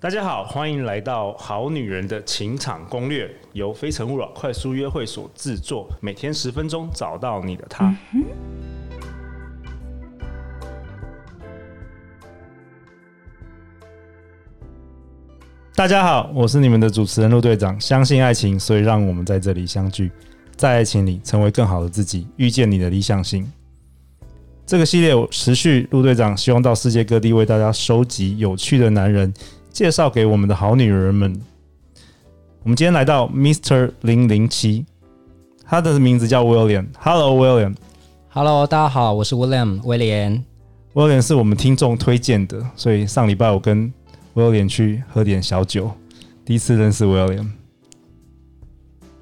大家好，欢迎来到《好女人的情场攻略》，由非诚勿扰快速约会所制作，每天十分钟，找到你的他。大家好，我是你们的主持人陆队长。相信爱情，所以让我们在这里相聚，在爱情里成为更好的自己，遇见你的理想型。这个系列我持续，陆队长希望到世界各地为大家收集有趣的男人。介绍给我们的好女人们。我们今天来到 Mr. 零零七，他的名字叫 William。Hello，William。Hello，大家好，我是 William 威廉。William 是我们听众推荐的，所以上礼拜我跟 William 去喝点小酒，第一次认识 William。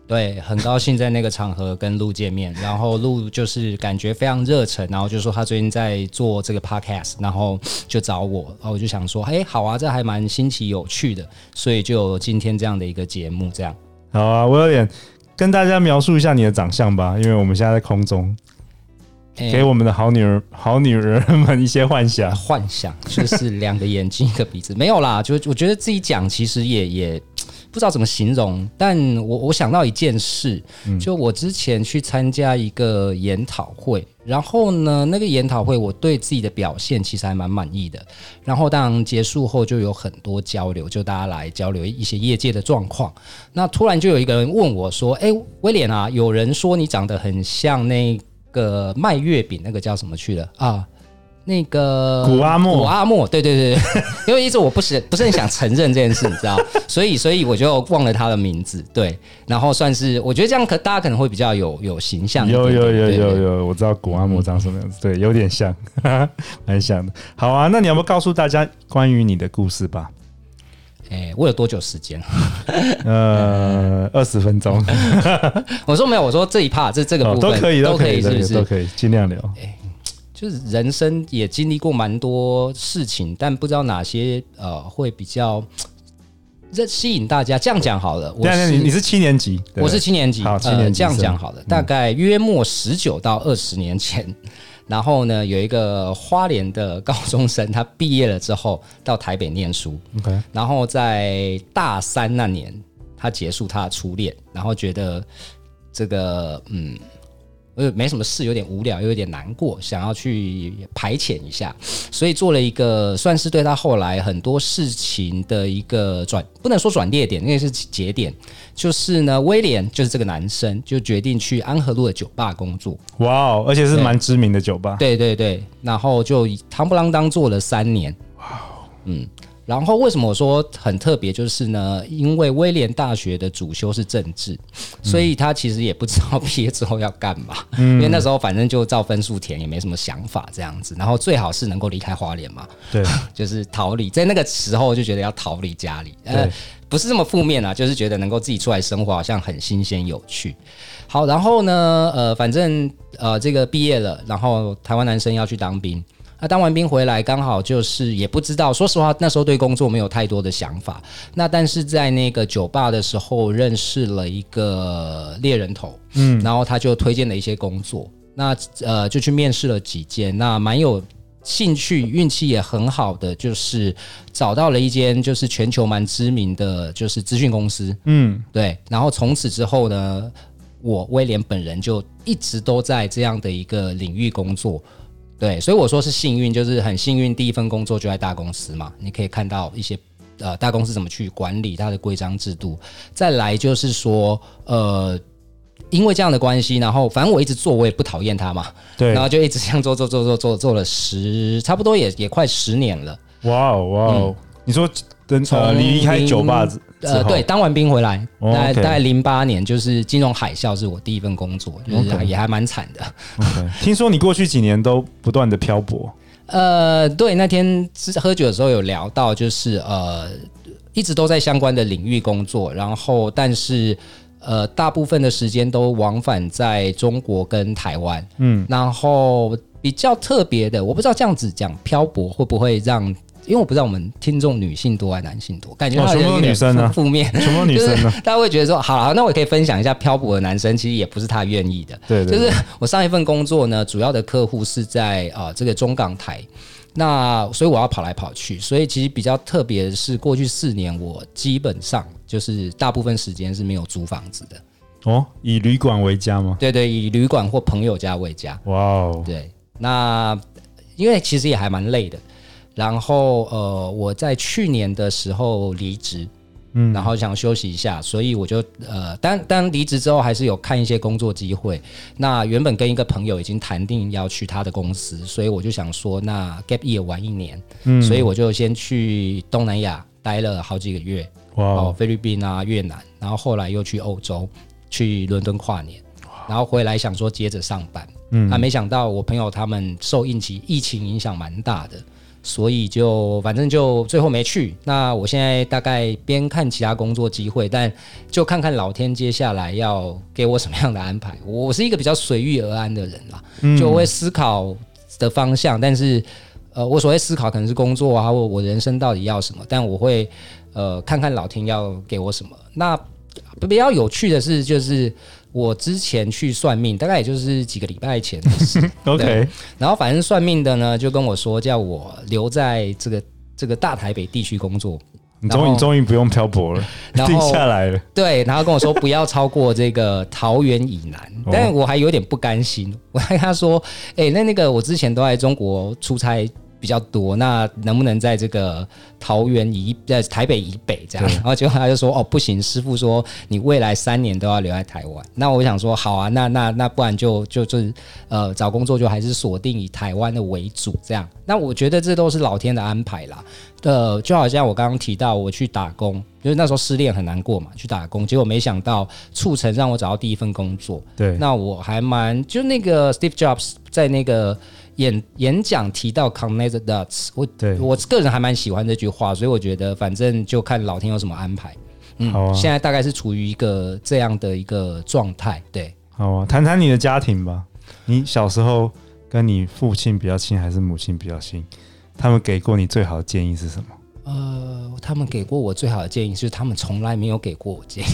对，很高兴在那个场合跟陆见面，然后陆就是感觉非常热忱，然后就说他最近在做这个 podcast，然后就找我，然后我就想说，哎，好啊，这还蛮新奇有趣的，所以就有今天这样的一个节目，这样。好啊，我有点跟大家描述一下你的长相吧，因为我们现在在空中，给我们的好女儿、好女人们一些幻想，幻想就是两个眼睛一个鼻子，没有啦，就我觉得自己讲其实也也。不知道怎么形容，但我我想到一件事，就我之前去参加一个研讨会，然后呢，那个研讨会我对自己的表现其实还蛮满意的。然后当然结束后就有很多交流，就大家来交流一些业界的状况。那突然就有一个人问我说：“哎，威廉啊，有人说你长得很像那个卖月饼那个叫什么去了啊？”那个古阿莫，古阿莫，对对对，因为一直我不是不是很想承认这件事，你知道，所以所以我就忘了他的名字，对，然后算是我觉得这样可大家可能会比较有有形象，有有有有有，我知道古阿莫长什么样子，对，有点像，蛮像的。好啊，那你要不要告诉大家关于你的故事吧？哎，我有多久时间？呃，二十分钟。我说没有，我说这一 part 这这个部分都可以都可以，是不是都可以尽量聊？就是人生也经历过蛮多事情，但不知道哪些呃会比较这吸引大家。这样讲好了，我是你你是七年级，我是七年级，好，七年级。呃、这样讲好了，大概约莫十九到二十年前，嗯、然后呢，有一个花莲的高中生，他毕业了之后到台北念书，OK，然后在大三那年，他结束他的初恋，然后觉得这个嗯。呃，没什么事，有点无聊，又有点难过，想要去排遣一下，所以做了一个算是对他后来很多事情的一个转，不能说转捩点，因为是节点，就是呢，威廉就是这个男生就决定去安和路的酒吧工作。哇哦，而且是蛮知名的酒吧。对对对，然后就堂不啷当做了三年。哇哦，嗯。然后为什么我说很特别？就是呢，因为威廉大学的主修是政治，所以他其实也不知道毕业之后要干嘛。因为那时候反正就照分数填，也没什么想法这样子。然后最好是能够离开花莲嘛，对，就是逃离。在那个时候就觉得要逃离家里，呃，不是这么负面啊，就是觉得能够自己出来生活好像很新鲜有趣。好，然后呢，呃，反正呃这个毕业了，然后台湾男生要去当兵。那当完兵回来，刚好就是也不知道，说实话，那时候对工作没有太多的想法。那但是在那个酒吧的时候，认识了一个猎人头，嗯，然后他就推荐了一些工作，那呃就去面试了几间，那蛮有兴趣，运气也很好的，就是找到了一间就是全球蛮知名的就是资讯公司，嗯，对，然后从此之后呢，我威廉本人就一直都在这样的一个领域工作。对，所以我说是幸运，就是很幸运，第一份工作就在大公司嘛。你可以看到一些呃大公司怎么去管理它的规章制度。再来就是说，呃，因为这样的关系，然后反正我一直做，我也不讨厌他嘛。对，然后就一直这样做做做做做做了十，差不多也也快十年了。哇哦哇哦，嗯、你说等从离开酒吧子。呃，对，当完兵回来，大概大概零八年，就是金融海啸，是我第一份工作，就是也还蛮惨的。Okay. 听说你过去几年都不断的漂泊。呃，对，那天是喝酒的时候有聊到，就是呃，一直都在相关的领域工作，然后但是呃，大部分的时间都往返在中国跟台湾。嗯，然后比较特别的，我不知道这样子讲漂泊会不会让。因为我不知道我们听众女性多还是男性多，感觉好像有点负面。什么女生呢？大家会觉得说，好，好，那我也可以分享一下漂泊的男生，其实也不是他愿意的。对，就是我上一份工作呢，主要的客户是在啊、呃、这个中港台那所以我要跑来跑去，所以其实比较特别的是，过去四年我基本上就是大部分时间是没有租房子的。哦，以旅馆为家吗？对对，以旅馆或朋友家为家。哇哦，对，那因为其实也还蛮累的。然后呃，我在去年的时候离职。嗯，然后想休息一下，所以我就呃，当当离职之后，还是有看一些工作机会。那原本跟一个朋友已经谈定要去他的公司，所以我就想说，那 gap year 玩一年，嗯，所以我就先去东南亚待了好几个月，哇，哦，菲律宾啊、越南，然后后来又去欧洲，去伦敦跨年，然后回来想说接着上班，嗯，啊，没想到我朋友他们受疫情疫情影响蛮大的。所以就反正就最后没去。那我现在大概边看其他工作机会，但就看看老天接下来要给我什么样的安排。我是一个比较随遇而安的人啦，就会思考的方向。但是呃，我所谓思考可能是工作啊，或我人生到底要什么。但我会呃看看老天要给我什么。那比较有趣的是，就是。我之前去算命，大概也就是几个礼拜前的事。OK，然后反正算命的呢，就跟我说叫我留在这个这个大台北地区工作。你终于终于不用漂泊了，然后定下来了。对，然后跟我说不要超过这个桃园以南，但我还有点不甘心。我还跟他说，哎、欸，那那个我之前都在中国出差。比较多，那能不能在这个桃园以在台北以北这样？然后结果他就说：“哦，不行，师傅说你未来三年都要留在台湾。”那我想说：“好啊，那那那不然就就就呃找工作就还是锁定以台湾的为主这样。”那我觉得这都是老天的安排啦。呃，就好像我刚刚提到我去打工，就是那时候失恋很难过嘛，去打工，结果没想到促成让我找到第一份工作。对，那我还蛮就那个 Steve Jobs 在那个。演演讲提到 connect the dots，我对我个人还蛮喜欢这句话，所以我觉得反正就看老天有什么安排。嗯，好啊，现在大概是处于一个这样的一个状态。对，好啊，谈谈你的家庭吧。你小时候跟你父亲比较亲还是母亲比较亲？他们给过你最好的建议是什么？呃，他们给过我最好的建议是，他们从来没有给过我建议。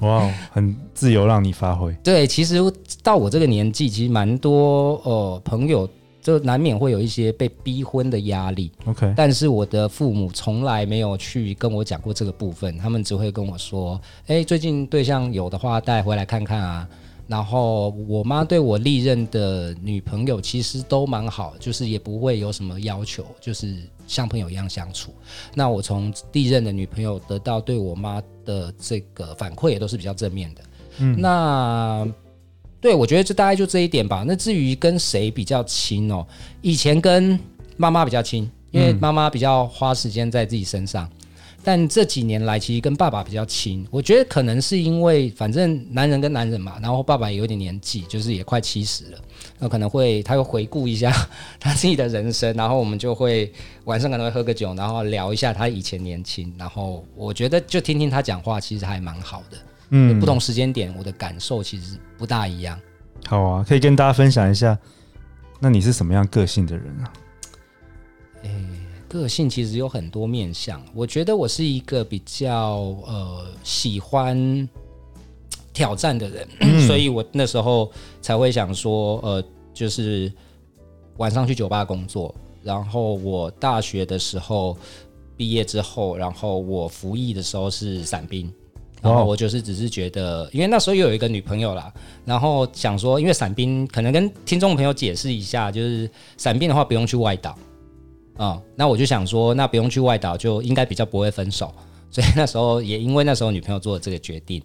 哇，很自由，让你发挥。对，其实到我这个年纪，其实蛮多呃朋友。就难免会有一些被逼婚的压力，OK。但是我的父母从来没有去跟我讲过这个部分，他们只会跟我说：“诶，最近对象有的话带回来看看啊。”然后我妈对我历任的女朋友其实都蛮好，就是也不会有什么要求，就是像朋友一样相处。那我从历任的女朋友得到对我妈的这个反馈也都是比较正面的。嗯，那。对，我觉得这大概就这一点吧。那至于跟谁比较亲哦，以前跟妈妈比较亲，因为妈妈比较花时间在自己身上。但这几年来，其实跟爸爸比较亲。我觉得可能是因为，反正男人跟男人嘛，然后爸爸也有点年纪，就是也快七十了，那可能会他会回顾一下 他自己的人生，然后我们就会晚上可能会喝个酒，然后聊一下他以前年轻。然后我觉得就听听他讲话，其实还蛮好的。嗯，不同时间点，我的感受其实不大一样。好啊，可以跟大家分享一下，那你是什么样个性的人啊？诶、欸，个性其实有很多面相。我觉得我是一个比较呃喜欢挑战的人，嗯、所以我那时候才会想说，呃，就是晚上去酒吧工作。然后我大学的时候毕业之后，然后我服役的时候是伞兵。然后我就是只是觉得，因为那时候又有一个女朋友啦，然后想说，因为伞兵可能跟听众朋友解释一下，就是伞兵的话不用去外岛，啊、嗯，那我就想说，那不用去外岛就应该比较不会分手，所以那时候也因为那时候女朋友做了这个决定，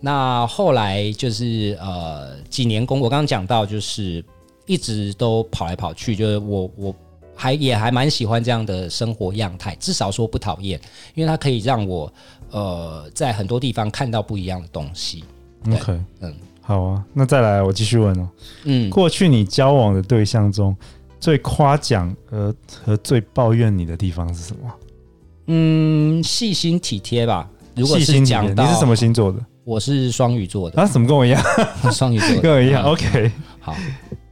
那后来就是呃几年工，我刚刚讲到就是一直都跑来跑去，就是我我还也还蛮喜欢这样的生活样态，至少说不讨厌，因为它可以让我。呃，在很多地方看到不一样的东西。OK，嗯，好啊，那再来，我继续问哦。嗯，过去你交往的对象中，最夸奖和和最抱怨你的地方是什么？嗯，细心体贴吧。如果是讲到，你是什么星座的？我是双鱼座的。啊，怎么跟我一样？双鱼座，跟我一样。OK，好。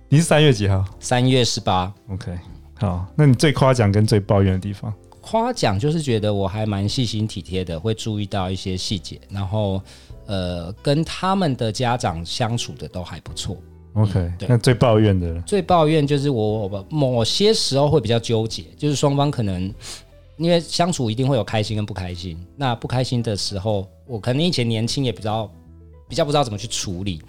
你是三月几号？三月十八。OK，好。那你最夸奖跟最抱怨的地方？夸奖就是觉得我还蛮细心体贴的，会注意到一些细节，然后呃，跟他们的家长相处的都还不错。OK，、嗯、那最抱怨的，最抱怨就是我某些时候会比较纠结，就是双方可能因为相处一定会有开心跟不开心。那不开心的时候，我可能以前年轻也比较比较不知道怎么去处理。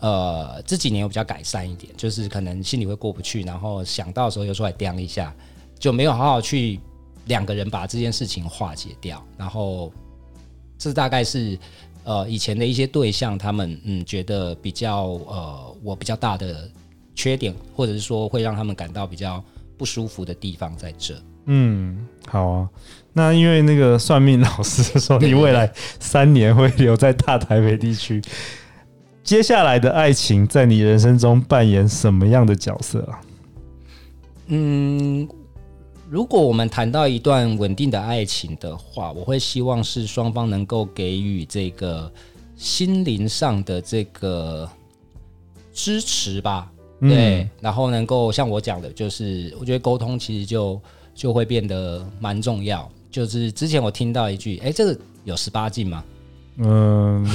呃，这几年我比较改善一点，就是可能心里会过不去，然后想到的时候又出来掂一下，就没有好好去两个人把这件事情化解掉。然后这大概是。呃，以前的一些对象，他们嗯觉得比较呃我比较大的缺点，或者是说会让他们感到比较不舒服的地方在这。嗯，好啊。那因为那个算命老师说你未来三年会留在大台北地区，接下来的爱情在你人生中扮演什么样的角色啊？嗯。如果我们谈到一段稳定的爱情的话，我会希望是双方能够给予这个心灵上的这个支持吧，对，嗯、然后能够像我讲的，就是我觉得沟通其实就就会变得蛮重要。就是之前我听到一句，哎，这个有十八禁吗？嗯。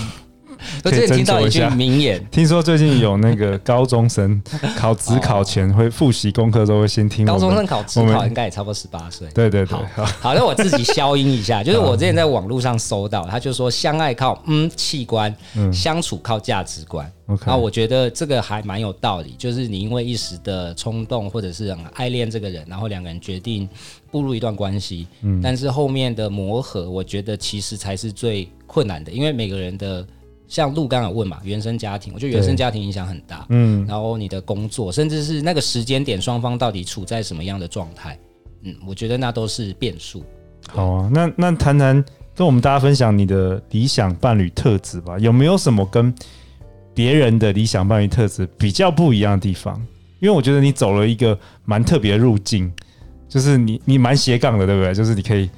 我最近听到一句名言，听说最近有那个高中生 考职考前会复习功课，都会先听。高中生考职考应该也差不多十八岁。对对对，好，好，那我自己消音一下，就是我之前在网络上搜到，他就说相爱靠嗯器官，相处靠价值观。那我觉得这个还蛮有道理，就是你因为一时的冲动或者是很爱恋这个人，然后两个人决定步入一段关系，嗯，但是后面的磨合，我觉得其实才是最困难的，因为每个人的。像陆刚有问嘛，原生家庭，我觉得原生家庭影响很大。嗯，然后你的工作，甚至是那个时间点，双方到底处在什么样的状态？嗯，我觉得那都是变数。好啊，那那谈谈跟我们大家分享你的理想伴侣特质吧。有没有什么跟别人的理想伴侣特质比较不一样的地方？因为我觉得你走了一个蛮特别的路径，就是你你蛮斜杠的，对不对？就是你可以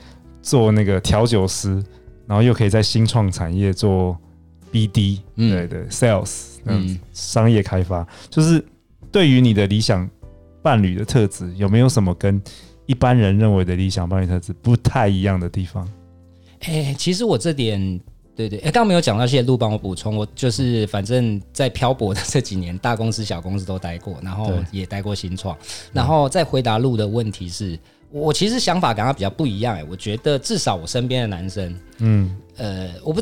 做那个调酒师，然后又可以在新创产业做。BD，对对，Sales，嗯，商业开发，就是对于你的理想伴侣的特质，有没有什么跟一般人认为的理想伴侣特质不太一样的地方？哎，其实我这点，对对，哎，刚刚没有讲到，谢谢陆帮我补充。我就是反正在漂泊的这几年，大公司、小公司都待过，然后也待过新创，然后再回答陆的问题是，我其实想法跟他比较不一样。哎，我觉得至少我身边的男生，嗯，呃，我不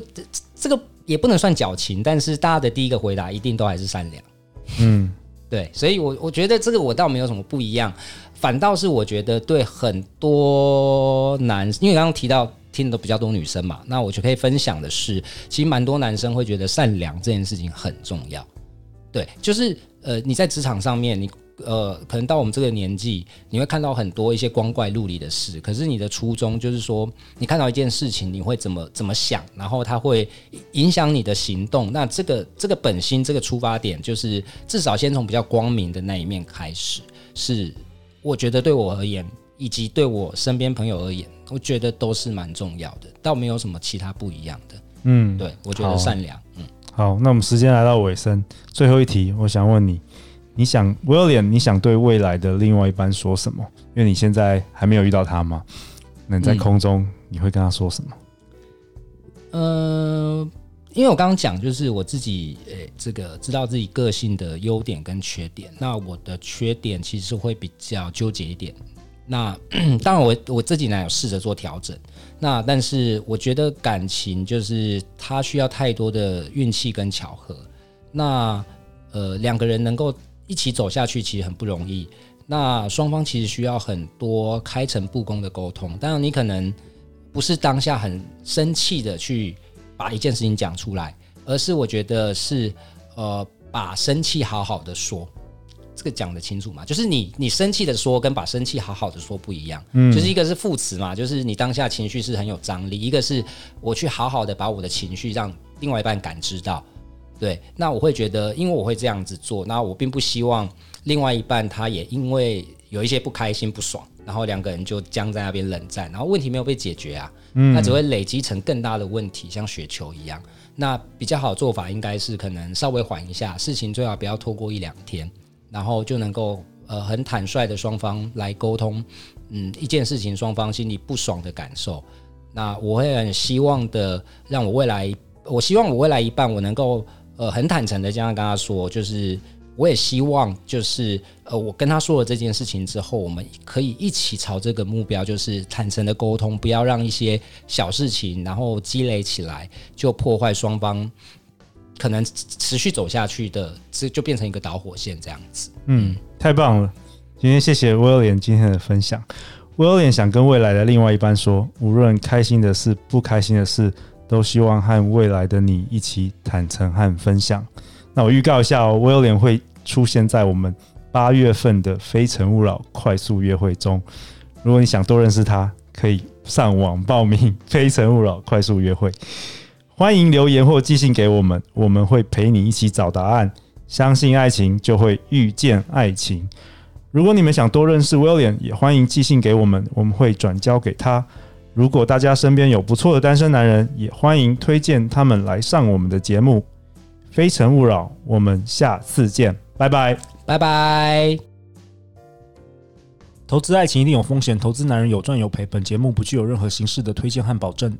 这个。也不能算矫情，但是大家的第一个回答一定都还是善良。嗯，对，所以我，我我觉得这个我倒没有什么不一样，反倒是我觉得对很多男，因为刚刚提到听的比较多女生嘛，那我就可以分享的是，其实蛮多男生会觉得善良这件事情很重要。对，就是呃，你在职场上面你。呃，可能到我们这个年纪，你会看到很多一些光怪陆离的事。可是你的初衷就是说，你看到一件事情，你会怎么怎么想，然后它会影响你的行动。那这个这个本心，这个出发点，就是至少先从比较光明的那一面开始。是我觉得对我而言，以及对我身边朋友而言，我觉得都是蛮重要的。倒没有什么其他不一样的。嗯，对，我觉得善良。嗯，好，那我们时间来到尾声，最后一题，我想问你。你想，William，你想对未来的另外一半说什么？因为你现在还没有遇到他嘛。那你在空中你会跟他说什么？嗯、呃，因为我刚刚讲，就是我自己，诶、这个知道自己个性的优点跟缺点。那我的缺点其实会比较纠结一点。那 当然我，我我这几年有试着做调整。那但是我觉得感情就是它需要太多的运气跟巧合。那呃，两个人能够。一起走下去其实很不容易，那双方其实需要很多开诚布公的沟通。当然，你可能不是当下很生气的去把一件事情讲出来，而是我觉得是呃把生气好好的说，这个讲得清楚嘛？就是你你生气的说跟把生气好好的说不一样，嗯，就是一个是副词嘛，就是你当下情绪是很有张力，一个是我去好好的把我的情绪让另外一半感知到。对，那我会觉得，因为我会这样子做，那我并不希望另外一半他也因为有一些不开心、不爽，然后两个人就僵在那边冷战，然后问题没有被解决啊，嗯，那只会累积成更大的问题，像雪球一样。那比较好的做法应该是可能稍微缓一下，事情最好不要拖过一两天，然后就能够呃很坦率的双方来沟通，嗯，一件事情双方心里不爽的感受。那我会很希望的，让我未来，我希望我未来一半我能够。呃，很坦诚的这样跟他说，就是我也希望就是呃，我跟他说了这件事情之后，我们可以一起朝这个目标，就是坦诚的沟通，不要让一些小事情然后积累起来，就破坏双方可能持续走下去的，这就变成一个导火线这样子。嗯，太棒了！今天谢谢 William 今天的分享。William 想跟未来的另外一半说，无论开心的事、不开心的事，都希望和未来的你一起坦诚和分享。那我预告一下哦，William 会出现在我们八月份的《非诚勿扰》快速约会中。如果你想多认识他，可以上网报名《非诚勿扰》快速约会。欢迎留言或寄信给我们，我们会陪你一起找答案。相信爱情，就会遇见爱情。如果你们想多认识 William，也欢迎寄信给我们，我们会转交给他。如果大家身边有不错的单身男人，也欢迎推荐他们来上我们的节目。非诚勿扰，我们下次见，拜拜，拜拜。投资爱情一定有风险，投资男人有赚有赔。本节目不具有任何形式的推荐和保证。